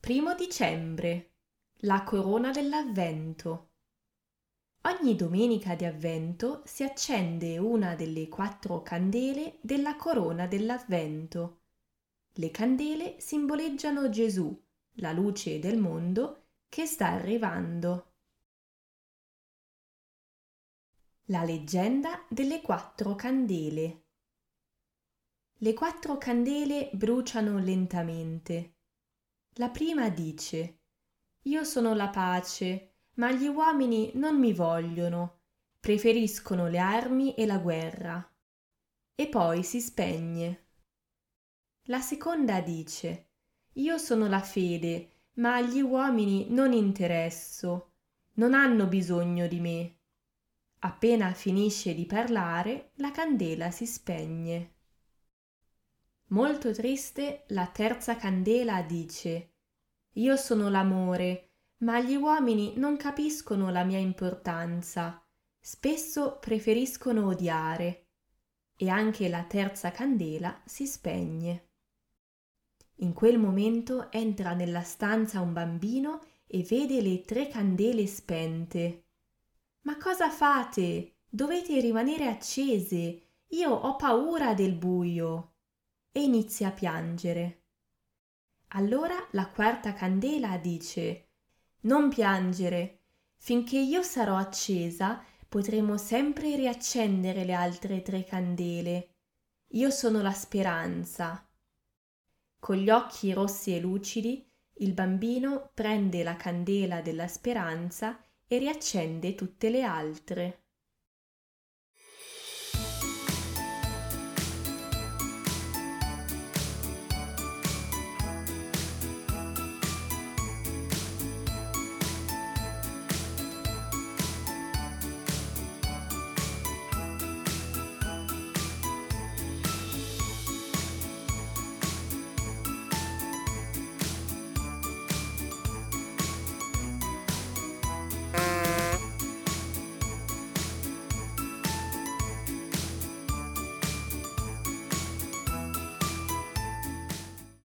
Primo dicembre. La corona dell'Avvento. Ogni domenica di Avvento si accende una delle quattro candele della corona dell'Avvento. Le candele simboleggiano Gesù, la luce del mondo, che sta arrivando. La leggenda delle quattro candele. Le quattro candele bruciano lentamente. La prima dice Io sono la pace, ma gli uomini non mi vogliono, preferiscono le armi e la guerra. E poi si spegne. La seconda dice Io sono la fede, ma agli uomini non interesso, non hanno bisogno di me. Appena finisce di parlare, la candela si spegne. Molto triste, la terza candela dice Io sono l'amore, ma gli uomini non capiscono la mia importanza, spesso preferiscono odiare. E anche la terza candela si spegne. In quel momento entra nella stanza un bambino e vede le tre candele spente. Ma cosa fate? Dovete rimanere accese. Io ho paura del buio e inizia a piangere. Allora la quarta candela dice Non piangere, finché io sarò accesa potremo sempre riaccendere le altre tre candele. Io sono la speranza. Con gli occhi rossi e lucidi, il bambino prende la candela della speranza e riaccende tutte le altre.